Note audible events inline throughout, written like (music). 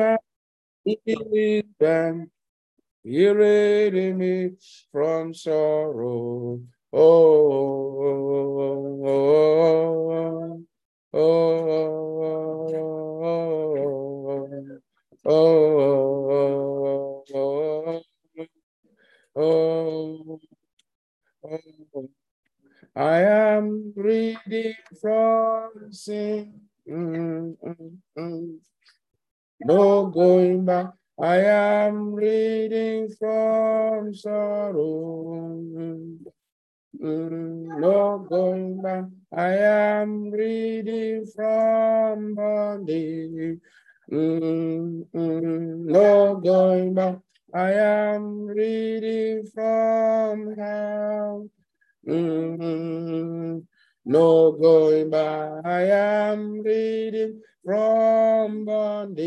my healing. He redeemed me from sorrow. Oh, oh, oh, oh, oh, oh, oh, oh, oh, I am reading from sin. Mm, mm, mm. No going back. I am reading from sorrow. No going back. I am reading from bondage. No going back. I am reading from hell. No going back. I am reading from bondage.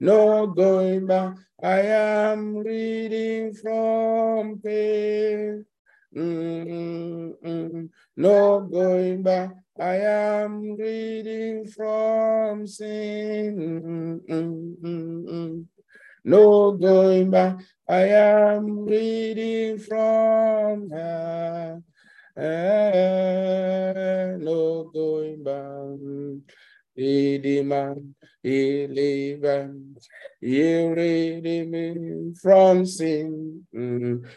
No going back. I am reading from pain. Mm, mm, no going back. I am reading from sin. Mm, no going back. I am reading from her and no going back. Redeemer, eleven, you redeem me from sin.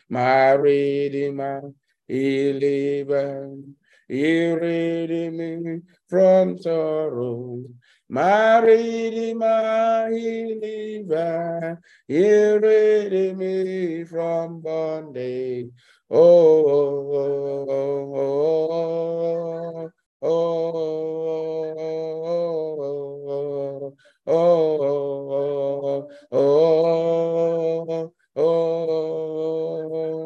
My redeemer, eleven, you redeem me from sorrow. My Redeemer, he lives, he redeemed me from bondage. Oh, oh, oh, oh, oh, oh, oh, oh, oh, oh,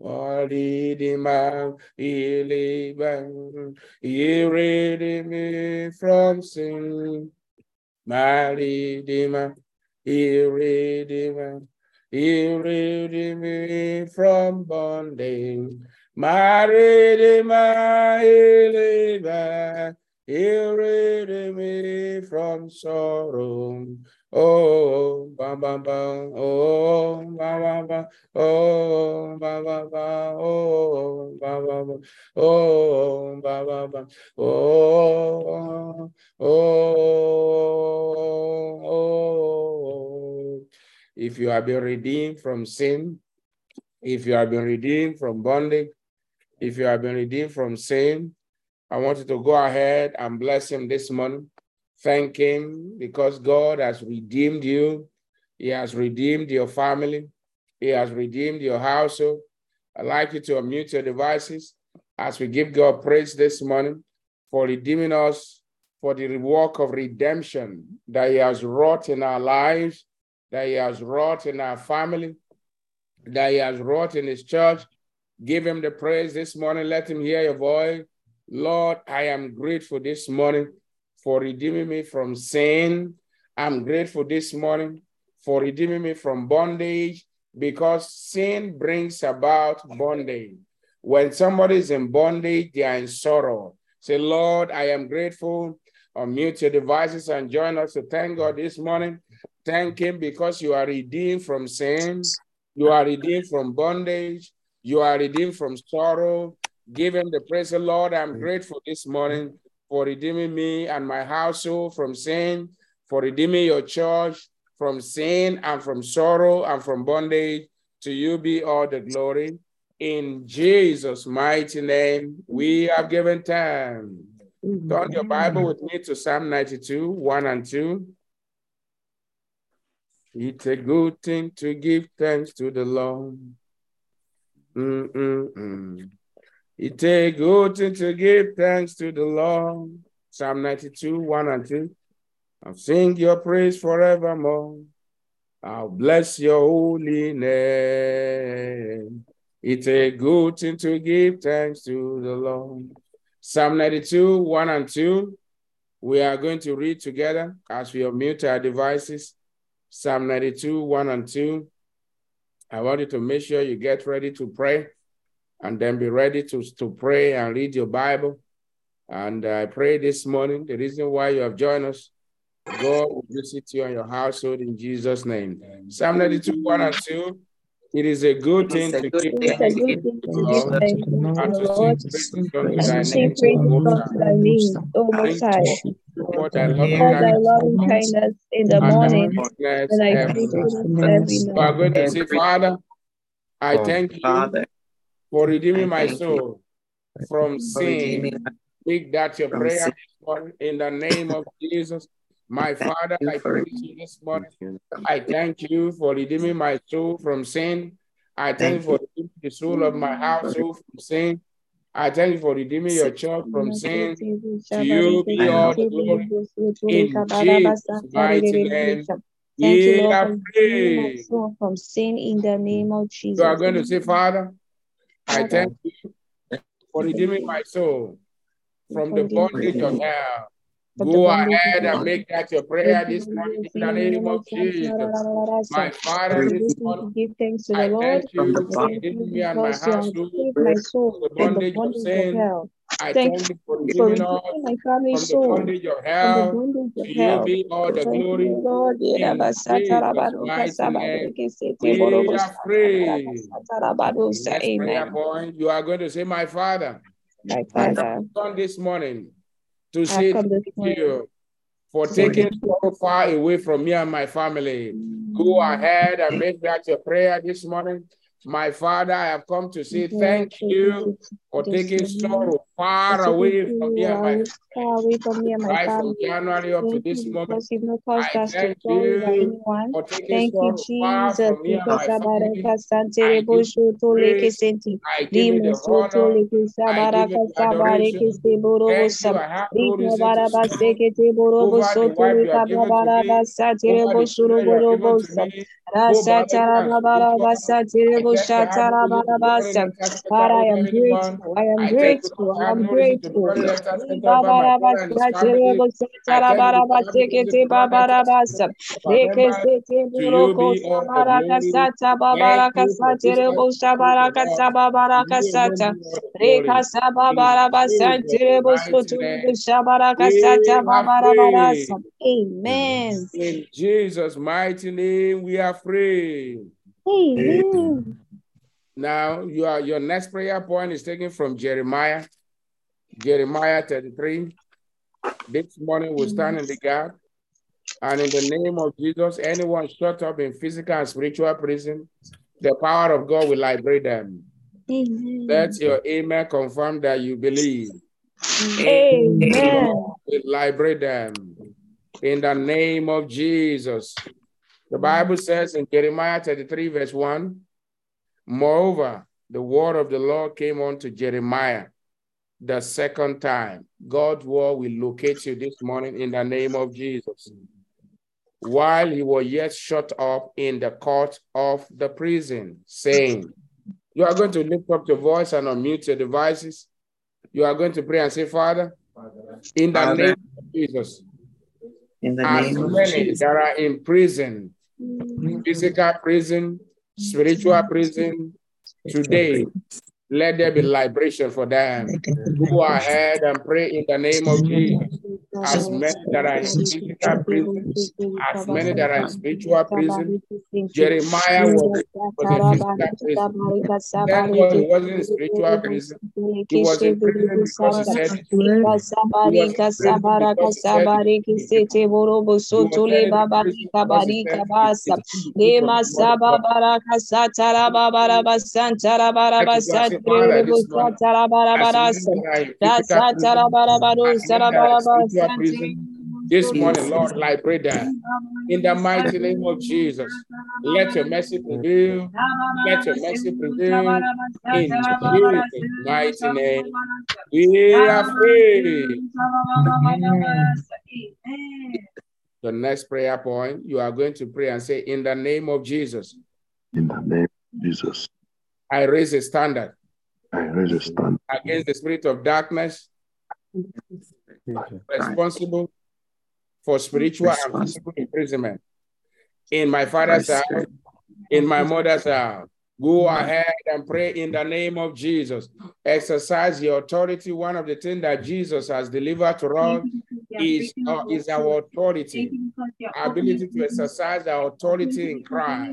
Redeemer, he lives, he redeemed me from sin. My Redeemer, he redeemed he redeemed me from bondage. My Redeemer, he lives, he redeemed me from sorrow. Oh, bam, bam, bam, oh, bam, bam, bam, oh, bam, bam, bam, oh, bam, bam, bam, oh, bam, bam, bam, oh, oh, oh. If you have been redeemed from sin, if you have been redeemed from bondage, if you have been redeemed from sin, I want you to go ahead and bless him this morning. Thank him because God has redeemed you. He has redeemed your family. He has redeemed your household. I'd like you to unmute your devices as we give God praise this morning for redeeming us for the work of redemption that he has wrought in our lives, that he has wrought in our family, that he has wrought in his church. Give him the praise this morning. Let him hear your voice. Lord, I am grateful this morning for redeeming me from sin. I'm grateful this morning for redeeming me from bondage because sin brings about bondage. When somebody is in bondage, they are in sorrow. Say, Lord, I am grateful. Unmute your devices and join us to thank God this morning. Thank Him because you are redeemed from sin, you are redeemed from bondage, you are redeemed from sorrow. Give Him the praise, Lord. I'm grateful this morning for redeeming me and my household from sin, for redeeming your church from sin and from sorrow and from bondage. To you be all the glory. In Jesus' mighty name, we have given time. Turn your Bible with me to Psalm 92, 1 and 2. It's a good thing to give thanks to the Lord. Mm-mm-mm. It's a good thing to give thanks to the Lord. Psalm 92, 1 and 2. I'll sing your praise forevermore. I'll bless your holy name. It's a good thing to give thanks to the Lord. Psalm 92, 1 and 2. We are going to read together as we mute our devices. Psalm 92, 1 and 2. I want you to make sure you get ready to pray and then be ready to, to pray and read your Bible. And I pray this morning, the reason why you have joined us, God will visit you and your household in Jesus' name. Psalm 92, 1 and 2. It is a good thing to keep thanks to God and to sing praises unto thy name, O Most High. For thy loving kindness. in the morning, and I every night. You are going to say, Father, I thank you for redeeming my soul from sin. Make that your prayer this morning in the name of Jesus. My Father, I praise you this morning. I thank you for redeeming my soul from sin. I thank you for redeeming the soul of my household from sin. I thank you for redeeming your church from sin. To you be all the glory. In Jesus' mighty name. Thank you, Lord, for from sin in the name of Jesus. You are going to say, Father, I thank you for redeeming my soul from the bondage of hell. Go ahead and make that your prayer this morning in the name of Jesus. My Father, this morning, give thanks to the I Lord. thank you for redeeming me and my household from the bondage of sin. I thank you for redeeming us my family from the soul. bondage of hell. To you be all the glory. Lord, In Jesus' we are prayer point, you are going to say, My Father, My Father, on this morning to I say come thank you for taking so far away from me and my family. Go ahead and make that your prayer this morning. My Father, I have come to say thank you for taking sorrow far away from me and my far away from me my right from. January up to this moment. because you've not caused I thank you for taking sorrow far from me and my family. I give you praise. I give you the honor. I give you the adoration. Thank you. I have no Rika reason to Baraba sorrow Sekete Borobo over the wife you have given to me, over the children you have given to me, Tarabaraba I thank you. I have no Boshatara reason to be Baraba running Sam. enter center God, I am grateful. I am I thank you, grateful. I am no reason to be grateful. running enter center Riba over my Baraba brother and his Satere family. I Boshatara thank you, Baraba Lord. I have no reason Sekete to run enter center Babaraba over members. Rekesete To you buroko be all the sabaraka glory. sata Thank babaraka you for sate this rebo testimony, shabaraka Lord. sababaraka You alone sata. be all the Reka glory. In sababaraba sante Jesus' rebo mighty soto rebo name, shabaraka sata we have prayed. babarabarasa. Amen. In Jesus' mighty name, we are free. Amen. Now, your, your next prayer point is taken from Jeremiah, Jeremiah 33. This morning, we stand in the gap. And in the name of Jesus, anyone shut up in physical and spiritual prison, the power of God will liberate them. Amen. Let your amen confirm that you believe. Amen. Will liberate them. In the name of Jesus. The Bible says in Jeremiah 33, verse 1 Moreover, the word of the Lord came unto Jeremiah the second time. God's word will locate you this morning in the name of Jesus. While he was yet shut up in the court of the prison, saying, You are going to lift up your voice and unmute your devices. You are going to pray and say, Father, in the Father, name of Jesus, in the as name of many Jesus, that are in prison, physical prison, spiritual prison, today, let there be liberation for them. Go ahead and pray in the name of Jesus. As many that are in physical prison, as many that are in spiritual prison, Jeremiah was, was in physical prison. Thank he wasn't in spiritual prison. He was in prison because he said. He was in prison because he said. He was in prison because he said it. Lema saba baraka satara babara basantara baraba satire busatara barabara satara barabaru sara baraba this morning, Lord, I pray that In the mighty name of Jesus, let your mercy prevail. Let your mercy prevail. In Jesus' mighty name, we are free. The next prayer point, you are going to pray and say, In the name of Jesus. In the name of Jesus. I raise a standard. I raise a standard. Against the spirit of darkness, responsible for spiritual and physical imprisonment. In my father's house, in my mother's house, Go ahead and pray in the name of Jesus. Exercise your authority. One of the things that Jesus has delivered to us is, uh, is our authority, ability to exercise our authority in Christ.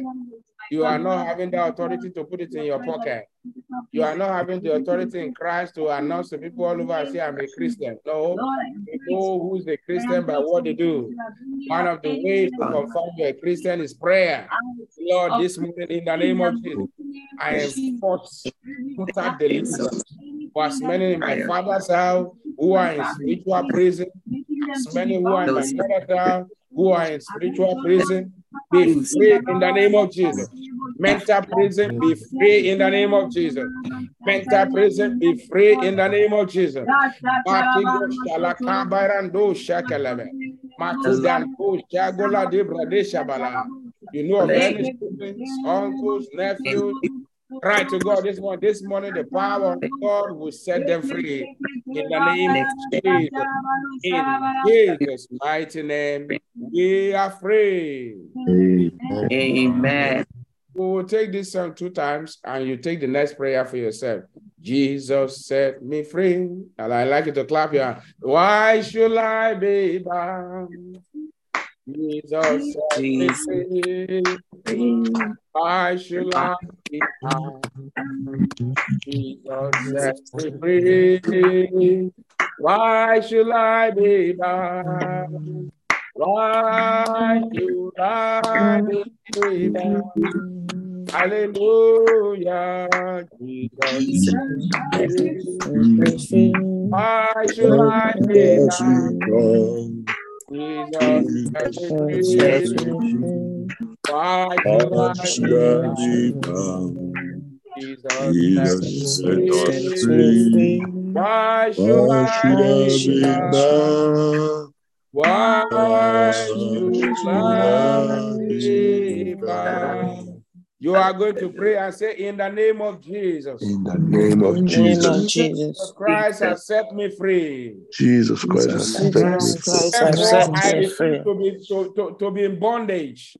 You are not having the authority to put it in your pocket. You are not having the authority in Christ to announce to people all over and say, I'm a Christian. No, you know who's a Christian by what they do. One of the ways to confirm you're a Christian is prayer. Lord, this morning in the name of Jesus, I am forced total deliverance for as many in my father's house who are in spiritual prison, as many who are in my mother's house who are in spiritual prison, be free in the name of Jesus. Mental prison, be free in the name of Jesus. Mental prison, be free in the name of Jesus. You know of any students, uncles, nephews, Cry to God this morning. This morning, the power of God will set them free. In the name of Jesus. In Jesus' mighty name, we are free. Amen. We will take this song two times and you take the next prayer for yourself. Jesus set me free. And I like you to clap your hands. Why should I be bound? Jesus set me free. Why should I be bound? Jesus set me free. Why should I be bound? Should I be bound? Hallelujah. Jesus Why should I be bound? Jesus set me free. Why should I be? Jesus set us free. Why should I be bound? Why should I be bound? You are going to pray and say, In the name of Jesus. In the name of In the name Jesus. Jesus. Christ has set me free. Jesus Christ has set me free. Christ has Therefore, set I me free. to be, to, to, to be in bondage,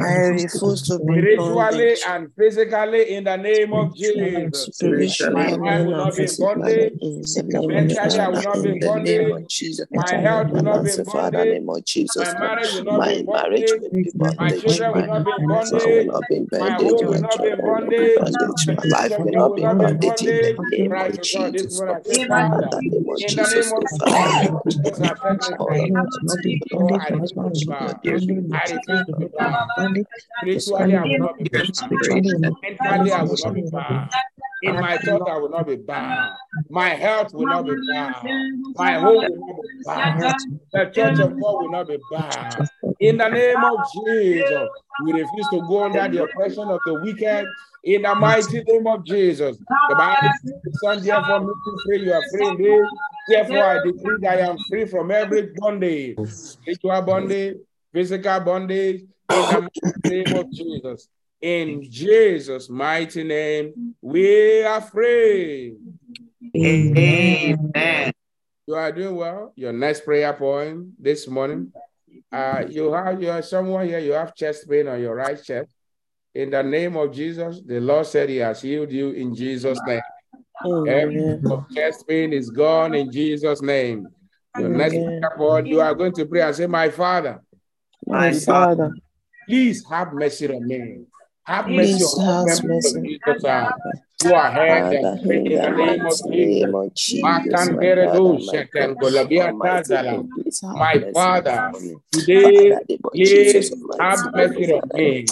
I refuse to be spiritually and physically, in the name of Jesus. Spiritually My mind will not be in bondage. in the Mentally, I will not be in In the name bondage. My health will not be in bondage. name of Jesus. My marriage will not be in bondage. My bondage. children will not be in husband will bondage. not be in My bondage. home will not be in children will not be in bondage. bondage. My My life children will will not be in not be in bondage. In the name of to God Jesus. Morning. I say, Father, Father, name of in the Jesus. name of Father, Jesus, I set me all free. of us be Therefore, bondage. I My refuse husband to be will not bound. be bondage. My I children refuse will to be not be bound. bondage. Spiritually, I will not be bound. Spiritually will not be Mentally, I will not be bound. In my thought, I will not be bound. My health will not be bound. My home will not be bound. The church of God will not be bound. In the name of Jesus, we refuse to go under the oppression of the wicked. In the mighty name of Jesus, the Bible says, Son, therefore, make you free. You are free indeed. Therefore, I decree that I am free from every bondage, spiritual bondage, physical bondage. In the name of Jesus. In Jesus' mighty name, we are free. Amen. You are doing well. Your next prayer point this morning. Uh, you have you are someone here, you have chest pain on your right chest. In the name of Jesus, the Lord said He has healed you in Jesus' name. Every Amen. of chest pain is gone in Jesus' name. Your next prayer point, you are going to pray and say, My Father, My Father, please have mercy on me. Have mercy on members of Jesus. Go ahead and pray in the name of Jesus. name of Jesus, my Father, my sheten God, golabia Almighty tazala. God, please have mercy Father, today, Father, name of Jesus, please have mercy on me.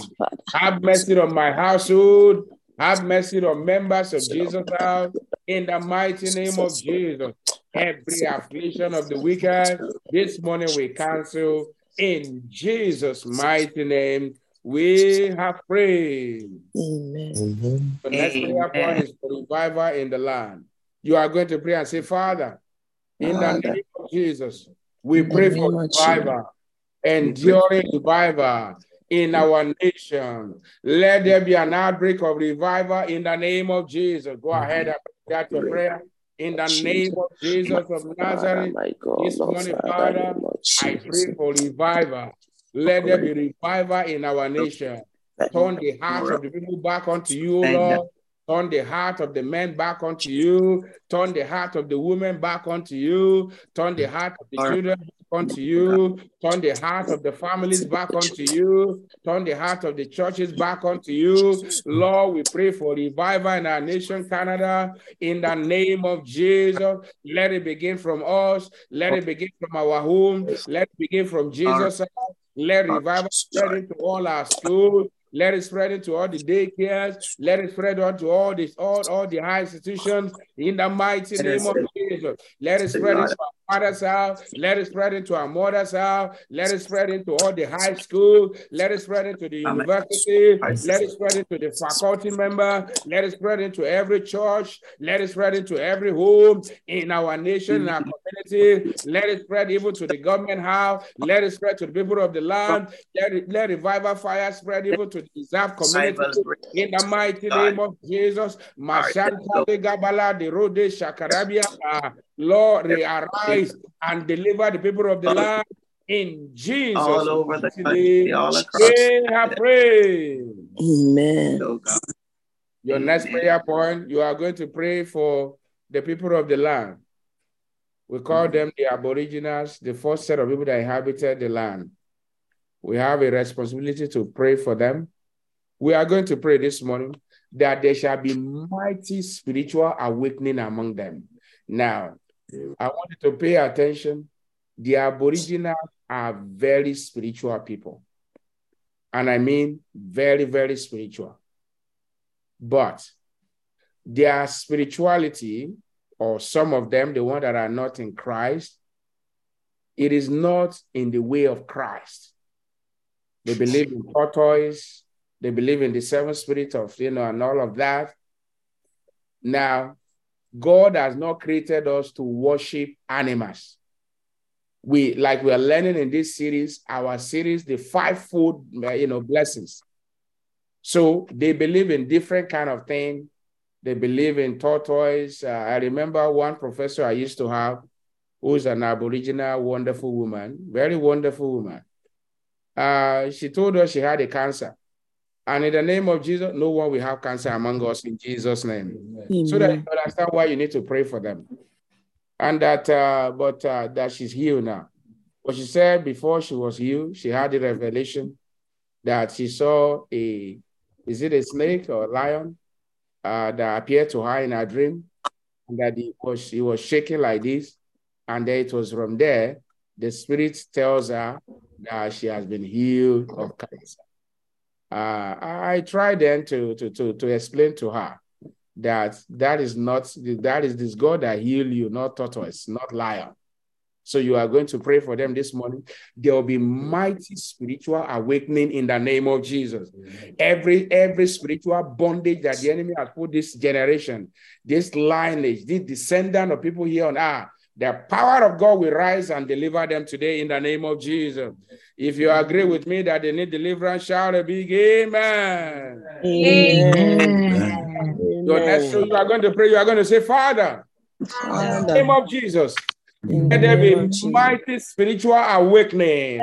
Have mercy on my household. Have mercy on members of Jesus' house. In the mighty name of Jesus, Jesus. Every affliction of the wicked, this morning we cancel. In Jesus' mighty name, we have prayed. Amen. The next prayer point is for revival in the land. You are going to pray and say, Father, in the name of Jesus, we pray for name of Jesus. revival, enduring revival in our nation. Let there be an outbreak of revival in the name of Jesus. Go ahead and pray your prayer. In the name of Jesus of Nazareth, my God, this morning, Father, Father, name of I pray for revival. Let there be revival in our nation. Turn the hearts of the people back onto you, Lord. Turn the heart of the men back onto you. Turn the heart of the women back onto you. Turn the heart of the children onto you. Turn the heart of the families back onto you. Turn the heart of the churches back onto you. Lord, we pray for revival in our nation, Canada, in the name of Jesus. Let it begin from us. Let it begin from our home. Let it begin from Jesus. Let revival spread into all our schools. Let it spread into all the daycares. Let it spread onto all this, all, all the high institutions in the mighty name of Jesus. Let it spread into our father's house. Let it spread into our mother's house. Let it spread into all the high school. Let it spread into the university. Let it spread into the faculty member. Let it spread into every church. Let it spread into every home in our nation, in our community. Let it spread even to the government house. Let it spread to the people of the land. Let it let revival fire spread even to the reserve community in the mighty name of Jesus. Mashanta de Gabala, the Rode Shakarabia. Lord, arise and deliver the people of the land in Jesus. all over the mighty country, all across. We have prayed. Amen. Oh, God. Your next prayer point, you are going to pray for the people of the land. We call mm-hmm. them the Aboriginals, the first set of people that inhabited the land. We have a responsibility to pray for them. We are going to pray this morning that there shall be mighty spiritual awakening among them. Now, I want you to pay attention. The Aboriginals are very spiritual people. And I mean very, very spiritual. But their spirituality, or some of them, the ones that are not in Christ, it is not in the way of Christ. They believe in tortoise, they believe in the seven spirit of, you know, and all of that. Now, God has not created us to worship animals. We, like we are learning in this series, our series, the fivefold, uh, you know, blessings. So they believe in different kind of thing. They believe in tortoise. Uh, I remember one professor I used to have, who's an Aboriginal wonderful woman, very wonderful woman. Uh, she told us she had a cancer. And in the name of Jesus, no one will have cancer among us in Jesus' name. So that you understand why you need to pray for them. And that, uh, but uh, that she's healed now. But she said before she was healed, she had a revelation that she saw a, is it a snake or a lion uh, that appeared to her in her dream, and that it was, he was shaking like this. And then it was from there, the spirit tells her that she has been healed of cancer. Uh, I tried then to, to, to, to explain to her that that is not, that is this God that heal you, not tortoise, not lion. So you are going to pray for them this morning. There will be mighty spiritual awakening in the name of Jesus. Every every spiritual bondage that the enemy has put this generation, this lineage, this descendant of people here on earth, the power of God will rise and deliver them today in the name of Jesus. If you agree with me that they need deliverance, shout a big amen. Amen. Your next so you are going to pray, you are going to say, Father, in the name of Jesus, In the let there be mighty spiritual awakening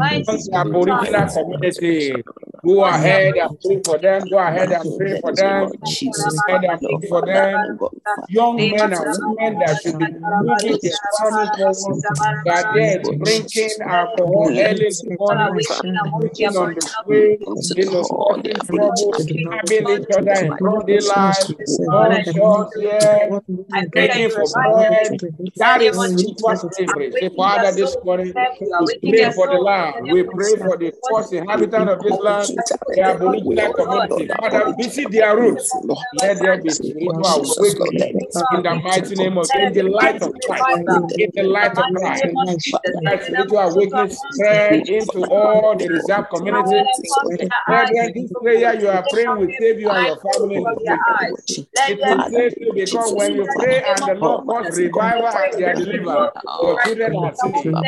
among the Aboriginal community. Go ahead and pray for them. Go ahead and pray for them. Go ahead and pray for them. Young men and women that should be moving the economy forward, that they're drinking alcohol early in the morning, sleeping on the street, you know, stabbing each other in broad daylight, gunshots, yeah, begging for bread. That is. Say, Father, this morning, we pray for the land. We pray for the first inhabitant of this land, the Aboriginal community. Father, visit their roots. Let there be spiritual awakening in the mighty name of in the light of Christ. In the light of Christ. That spiritual awakening spread into all the reserve community. Brethren, this prayer you are praying will save you and your family in the future. It will save you because when you pray and the Lord calls revival and they are delivered, your children are saved,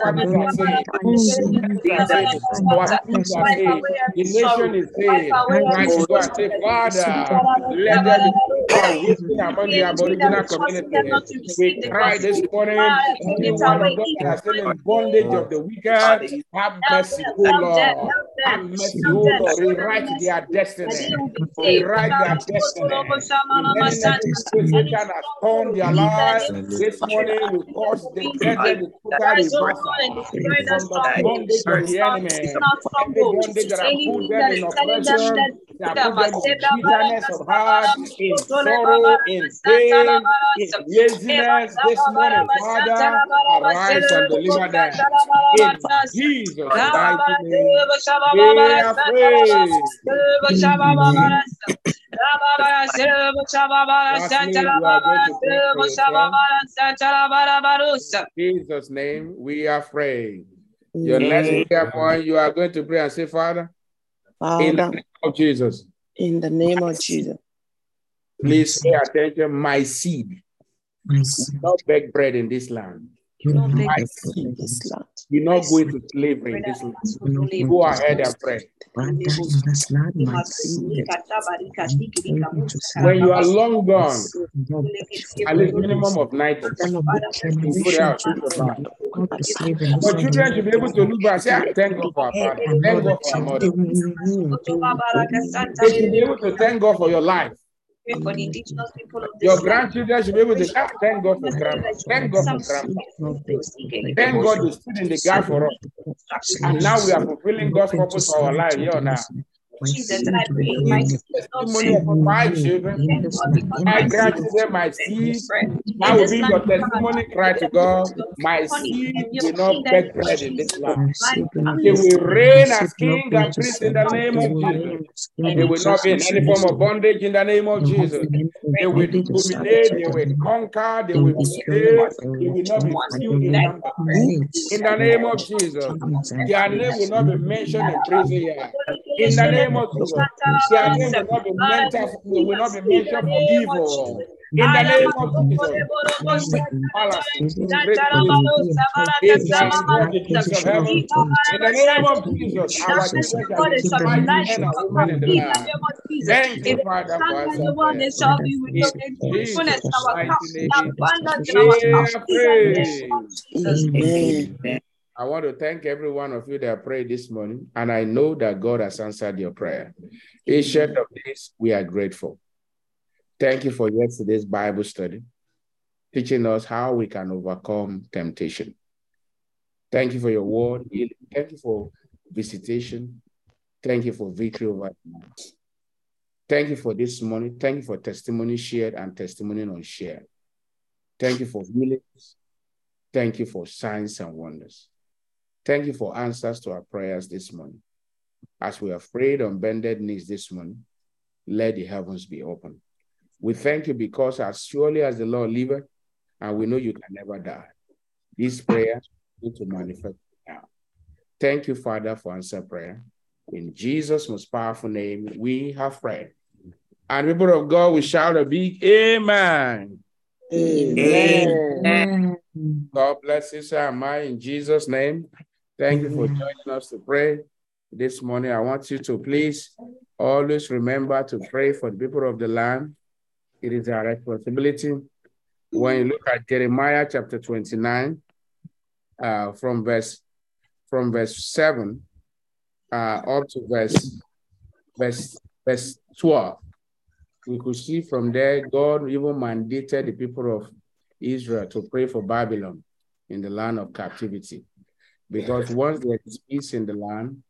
properties are saved, businesses are saved, our schools are saved, the nation is saved. Right? You. Go Father, let there be awakening among the Aboriginal community. We cry this morning, any one of us that are in bondage of the wicked, have mercy, O Lord. Have mercy, O Lord, rewrite their destiny. Rewrite their destiny. Satan has torn their lives. This morning we cause the present to put out reversal from the bondage of the enemy. Every bondage that have put them in oppression, that put them in bitterness of heart, in sorrow, in pain, in laziness. This morning, Father, arise and deliver them. In Jesus' mighty name, we are free. In Jesus' name, we are free. Your next prayer point, you are going to pray and say, Father, in the Father, name of Jesus, in the name of Jesus, please pay attention. My seed My will not beg bread in this land. You will My not be seed in this land. will not go into slavery in this land. Go ahead and pray. Father, in this land, my seed When you are long gone, at least minimum of 90, Father, Lord, you put it out. nation put it out. not be slave in this Your land. children should be able to look back and say, "Ah, thank God for our father. Thank God for our mother. will remain, they will They should be able to thank God for your life. For the indigenous people of Your this land. grandchildren should be able to ah, thank God for grandma. Thank God for grandma. Thank God you stood in the gap for us. And now we are fulfilling God's purpose for our life here now. Jesus, I pray, my seed Testimony beg my children, Thank God because my my seed grandchildren, my will seed. bread. That In will be your testimony, cry to God. My seed will not kingdom, beg bread in this land. They will reign as king and priest in the name of Jesus. They will not be in any form of bondage in the name of Jesus. They will dominate, they will conquer, they will be saved, they will not be few in number. In the name of Jesus, their name will not be mentioned in prison yet. In the name of Jesus, their name will not be mentioned, will not be mentioned for evil. In the name of Jesus, Palestine, great places. They shall enjoy the peace of heaven. In the name of Jesus, our children shall be mighty men and women in the land. Thank you, Father, for prayer. shall be with us In in fruitfulness Jesus' in our mighty house, in name, abundance our we house. are In the name free. of Jesus. Amen. I want to thank every one of you that prayed this morning, and I know that God has answered your prayer. Ancient of this, we are grateful. Thank you for yesterday's Bible study, teaching us how we can overcome temptation. Thank you for your word. Thank you for visitation. Thank you for victory over demons. Thank you for this morning. Thank you for testimony shared and testimony unshared. Thank you for healings. Thank you for signs and wonders. Thank you for answers to our prayers this morning. As we are prayed on bended knees this morning, let the heavens be open. We thank you because as surely as the Lord liveth, and we know you can never die, these prayers need to manifest now. Thank you, Father, for answer prayer. In Jesus' most powerful name, we have prayed. And people of God, we shout a big amen. Amen. God bless you, sir. Am I in Jesus' name? Thank you for joining us to pray this morning. I want you to please always remember to pray for the people of the land. It is our responsibility. When you look at Jeremiah chapter 29, uh, from verse from verse 7 uh, up to verse verse verse 12, we could see from there God even mandated the people of Israel to pray for Babylon in the land of captivity. Because once there is peace in the land,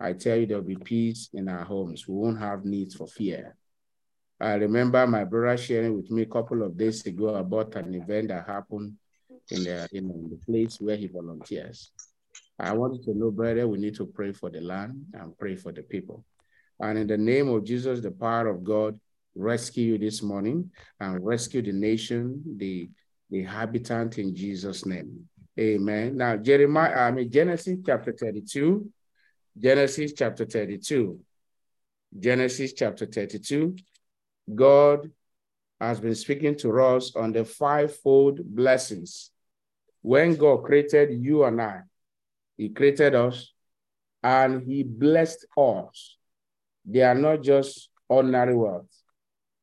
I tell you there'll be peace in our homes. We won't have needs for fear. I remember my brother sharing with me a couple of days ago about an event that happened in the, in the place where he volunteers. I wanted to know, brother, we need to pray for the land and pray for the people. And in the name of Jesus, the power of God, rescue you this morning and rescue the nation, the, the habitant in Jesus' name. Amen. Now, Jeremiah, I mean, Genesis chapter 32. Genesis chapter 32. Genesis chapter 32. God has been speaking to us on the fivefold blessings. When God created you and I, He created us and He blessed us. They are not just ordinary words.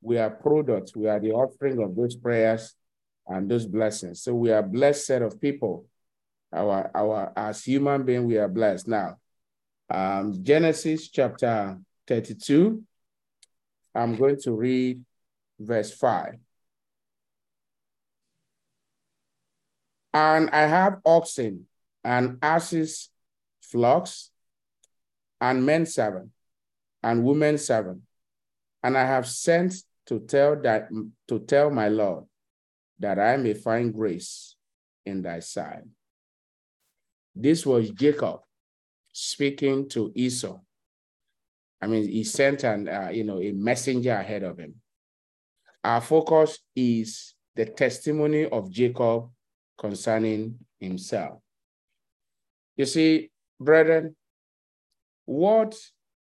We are products. We are the offering of those prayers and those blessings. So we are blessed set of people. Our, our, as human being, we are blessed. Now, Um, Genesis chapter 32. I'm going to read verse 5. And I have oxen and asses, flocks, and men servant, and women servant. And I have sent to tell that to tell my Lord that I may find grace in thy sight. This was Jacob speaking to Esau. I mean, he sent an uh, you know a messenger ahead of him. Our focus is the testimony of Jacob concerning himself. You see, brethren, what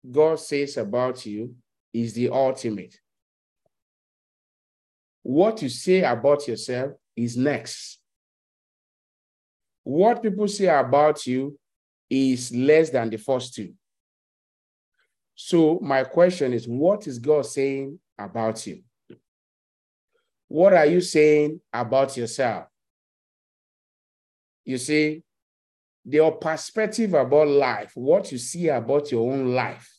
God says about you is the ultimate. What you say about yourself is next. What people say about you is less than the first two. So, my question is what is God saying about you? What are you saying about yourself? You see, your perspective about life, what you see about your own life,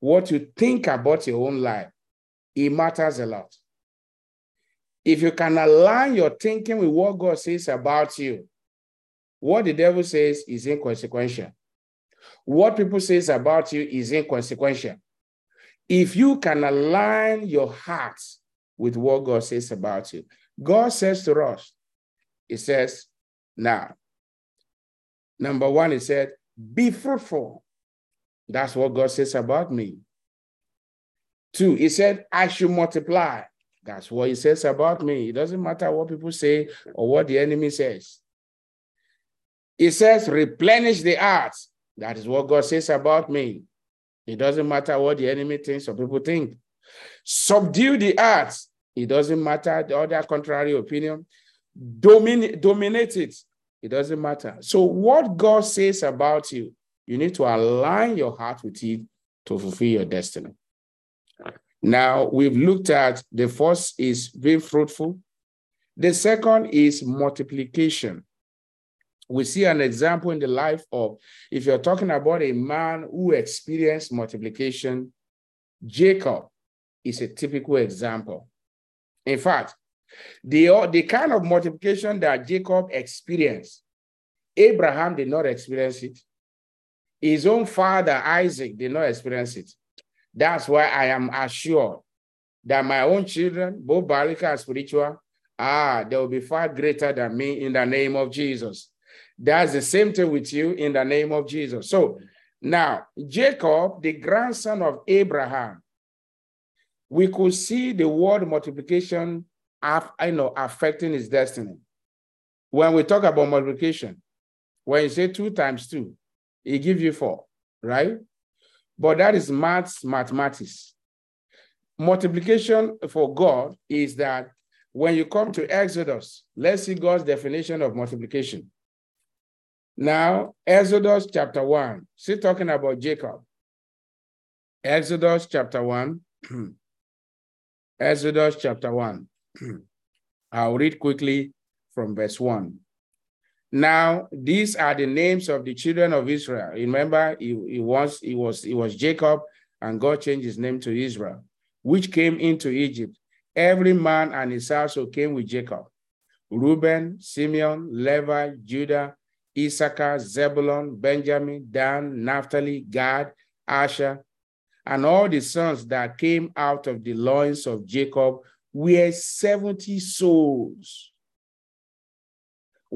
what you think about your own life, it matters a lot. If you can align your thinking with what God says about you, what the devil says is inconsequential. What people says about you is inconsequential. If you can align your heart with what God says about you, God says to us, He says, now, number one, He said, be fruitful. That's what God says about me. Two, He said, I should multiply. That's what He says about me. It doesn't matter what people say or what the enemy says. He says, replenish the earth. That is what God says about me. It doesn't matter what the enemy thinks or people think. Subdue the earth. It doesn't matter the other contrary opinion. Domin- dominate it. It doesn't matter. So, what God says about you, you need to align your heart with it to fulfill your destiny. Now, we've looked at the first is being fruitful, the second is multiplication we see an example in the life of, if you're talking about a man who experienced multiplication, Jacob is a typical example. In fact, the, the kind of multiplication that Jacob experienced, Abraham did not experience it. His own father, Isaac, did not experience it. That's why I am assured that my own children, both biological and spiritual, ah, they will be far greater than me in the name of Jesus. That's the same thing with you in the name of Jesus. So now, Jacob, the grandson of Abraham, we could see the word multiplication I know, affecting his destiny. When we talk about multiplication, when you say two times two, it gives you four, right? But that is maths, mathematics. Multiplication for God is that when you come to Exodus, let's see God's definition of multiplication. Now, Exodus chapter 1, still talking about Jacob. Exodus chapter 1. (clears throat) Exodus chapter 1. (clears throat) I'll read quickly from verse 1. Now, these are the names of the children of Israel. Remember, he, he, was, he, was, he was Jacob, and God changed his name to Israel, which came into Egypt. Every man and his household came with Jacob. Reuben, Simeon, Levi, Judah, Issachar, Zebulun, Benjamin, Dan, Naphtali, Gad, Asher, and all the sons that came out of the loins of Jacob were 70 souls.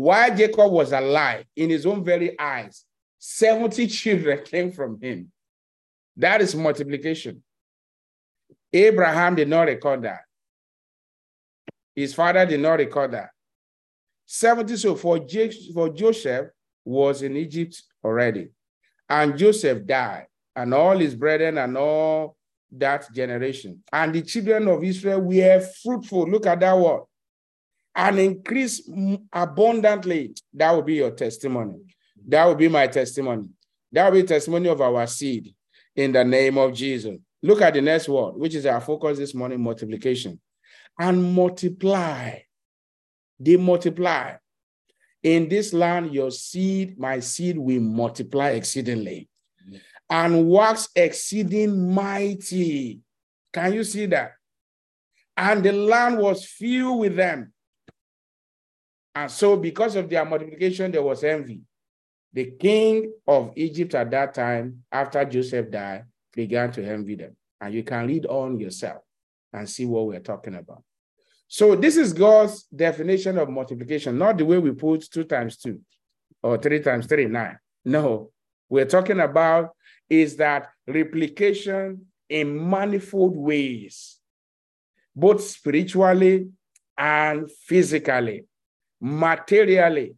While Jacob was alive, in his own very eyes, 70 children (laughs) came from him. That is multiplication. Abraham did not record that. His father did not record that. 70 so for, for Joseph was in Egypt already. And Joseph died, and all his brethren and all that generation. And the children of Israel were fruitful. Look at that word. And increase abundantly. That will be your testimony. That will be my testimony. That will be testimony of our seed in the name of Jesus. Look at the next word, which is our focus this morning multiplication. And multiply they multiply. In this land, your seed, my seed, will multiply exceedingly. and works exceeding mighty. Can you see that? And the land was filled with them. And so, because of their multiplication, there was envy. The king of Egypt at that time, after Joseph died, began to envy them. And you can read on yourself and see what we're talking about. So, this is God's definition of multiplication, not the way we put two times two or three times three, nine. No, we're talking about is that replication in manifold ways, both spiritually and physically, materially.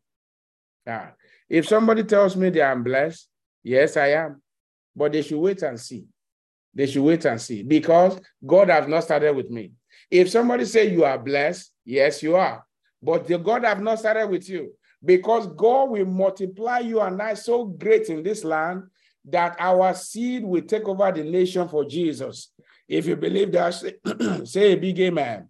Yeah. If somebody tells me they are blessed, yes, I am. But they should wait and see. They should wait and see because God has not started with me. If somebody say you are blessed, yes, you are. But the God have not started with you because God will multiply you and I so great in this land that our seed will take over the nation for Jesus. If you believe that, say, (clears throat) say a big amen.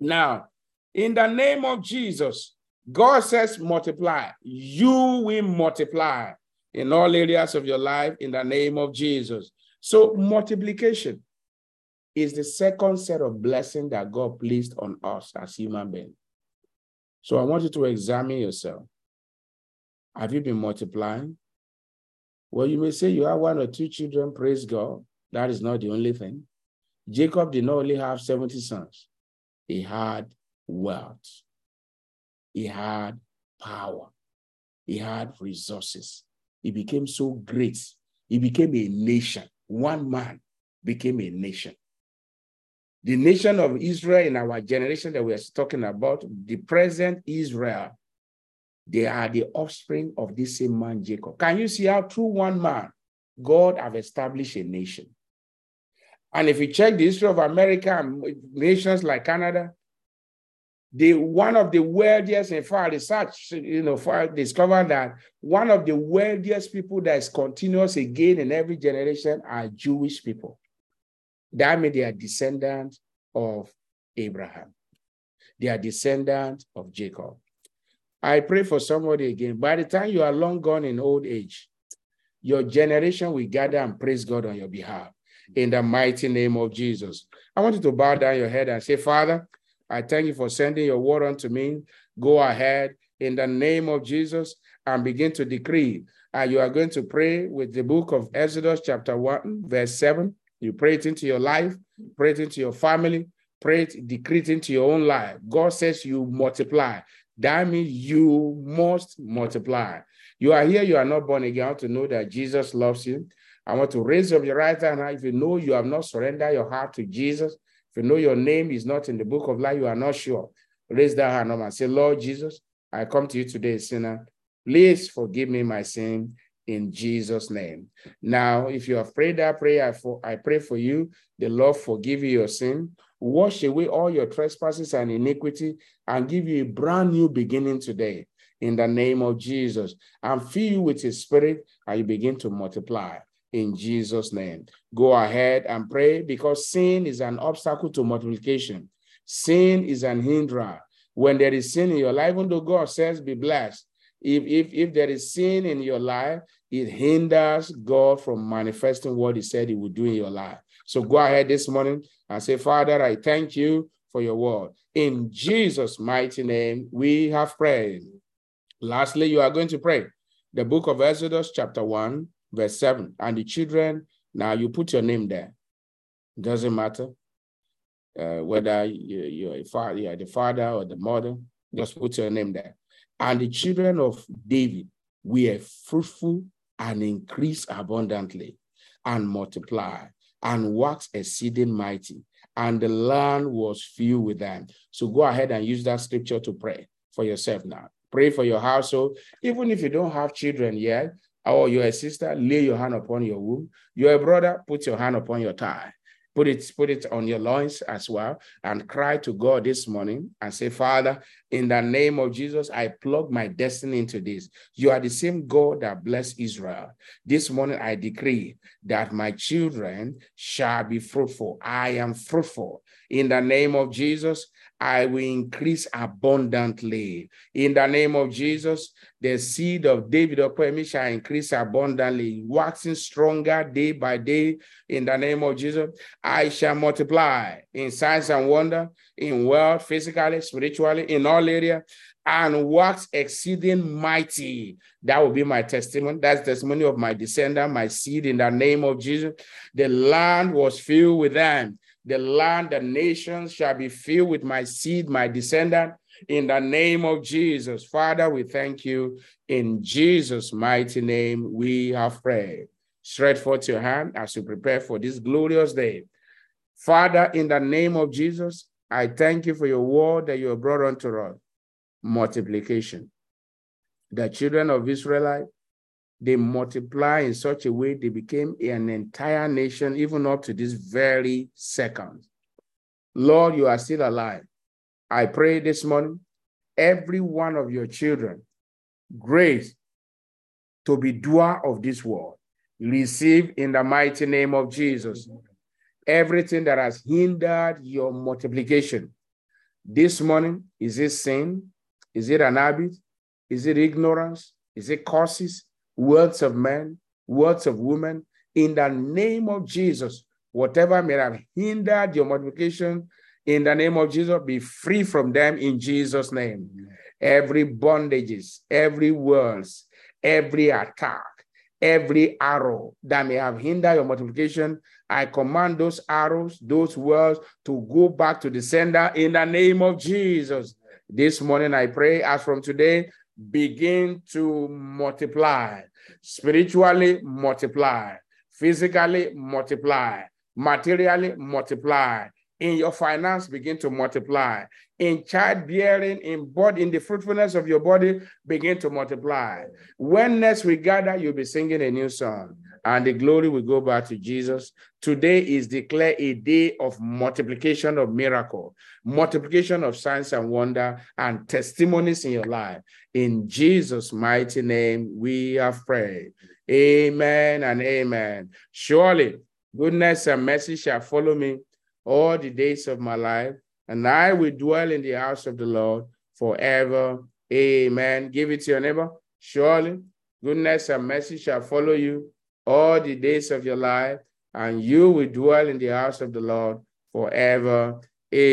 Now, in the name of Jesus, God says multiply. You will multiply in all areas of your life in the name of Jesus. So multiplication is the second set of blessing that God placed on us as human beings. So I want you to examine yourself. Have you been multiplying? Well, you may say you have one or two children, praise God. That is not the only thing. Jacob did not only have 70 sons, he had wealth, he had power, he had resources. He became so great. He became a nation. One man became a nation. The nation of Israel in our generation that we're talking about, the present Israel, they are the offspring of this same man, Jacob. Can you see how through one man, God have established a nation? And if you check the history of America and nations like Canada, the one of the wealthiest, in fact, research, you know, far discovered that one of the wealthiest people that is continuous again in every generation are Jewish people. That means they are descendants of Abraham. They are descendants of Jacob. I pray for somebody again. By the time you are long gone in old age, your generation will gather and praise God on your behalf. In the mighty name of Jesus. I want you to bow down your head and say, Father, I thank you for sending your word unto me. Go ahead in the name of Jesus and begin to decree. And you are going to pray with the book of Exodus, chapter 1, verse 7. You pray it into your life, pray it into your family, pray it, decree it into your own life. God says you multiply. That means you must multiply. You are here, you are not born again. to know that Jesus loves you. I want to raise up your right hand. If you know you have not surrendered your heart to Jesus, you know your name is not in the book of life, you are not sure. Raise that hand up and say, Lord Jesus, I come to you today, sinner. Please forgive me my sin in Jesus' name. Now, if you have prayed that prayer, I, for, I pray for you. The Lord forgive you your sin wash away all your trespasses and iniquity, and give you a brand new beginning today in the name of Jesus, and fill you with his spirit, and you begin to multiply in Jesus' name. Go ahead and pray because sin is an obstacle to multiplication. Sin is an hindrance. When there is sin in your life, even though God says be blessed, if, if, if there is sin in your life, it hinders God from manifesting what he said he would do in your life. So go ahead this morning and say, Father, I thank you for your word. In Jesus' mighty name, we have prayed. Lastly, you are going to pray the book of Exodus, chapter 1, verse 7. And the children, now you put your name there. Doesn't matter uh, whether you, are a father, you are the father or the mother, just put your name there. And the children of David were fruitful and increase abundantly and multiply and wax exceeding mighty, and the land was filled with them. So go ahead and use that scripture to pray for yourself now. Pray for your household. Even if you don't have children yet, or you're a sister, lay your hand upon your womb. You're a brother, put your hand upon your thigh. Put it, put it on your loins as well and cry to God this morning and say, Father, In the name of Jesus, I plug my destiny into this. You are the same God that blessed Israel. This morning, I decree that my children shall be fruitful. I am fruitful. In the name of Jesus, I will increase abundantly. In the name of Jesus, the seed of David upon me shall increase abundantly, waxing stronger day by day. In the name of Jesus, I shall multiply in signs and wonder, in wealth, physically, spiritually, in all area, and works exceeding mighty. That will be my testimony. That's testimony of my descendant, my seed. In the name of Jesus, the land was filled with them the land, the nations shall be filled with my seed, my descendant, in the name of Jesus. Father, we thank you. In Jesus' mighty name, we have prayed. Stretch forth your hand as you prepare for this glorious day. Father, in the name of Jesus, I thank you for your word that you have brought unto us multiplication. The children of Israelite they multiply in such a way they became an entire nation, even up to this very second. Lord, you are still alive. I pray this morning, every one of your children, grace to be doer of this word, receive in the mighty name of Jesus. Everything that has hindered your multiplication this morning, is it sin? Is it an habit? Is it ignorance? Is it causes? words of men, words of women, in the name of Jesus. Whatever may have hindered your multiplication, in the name of Jesus, be free from them in Jesus' name. Every bondages, every words, every attack, every arrow that may have hindered your multiplication, I command those arrows, those words to go back to the sender in the name of Jesus. This morning, I pray as from today, begin to multiply, spiritually multiply, physically multiply, materially multiply. In your finance, begin to multiply. In childbearing, in body, in the fruitfulness of your body, begin to multiply. When next we gather, you'll be singing a new song and the glory will go back to Jesus. Today is declared a day of multiplication of miracle, multiplication of signs and wonder, and testimonies in your life. In Jesus' mighty name, we have prayed. Amen and amen. Surely, goodness and mercy shall follow me all the days of my life, and I will dwell in the house of the Lord forever. Amen. Give it to your neighbor. Surely, goodness and mercy shall follow you all the days of your life, and you will dwell in the house of the Lord forever.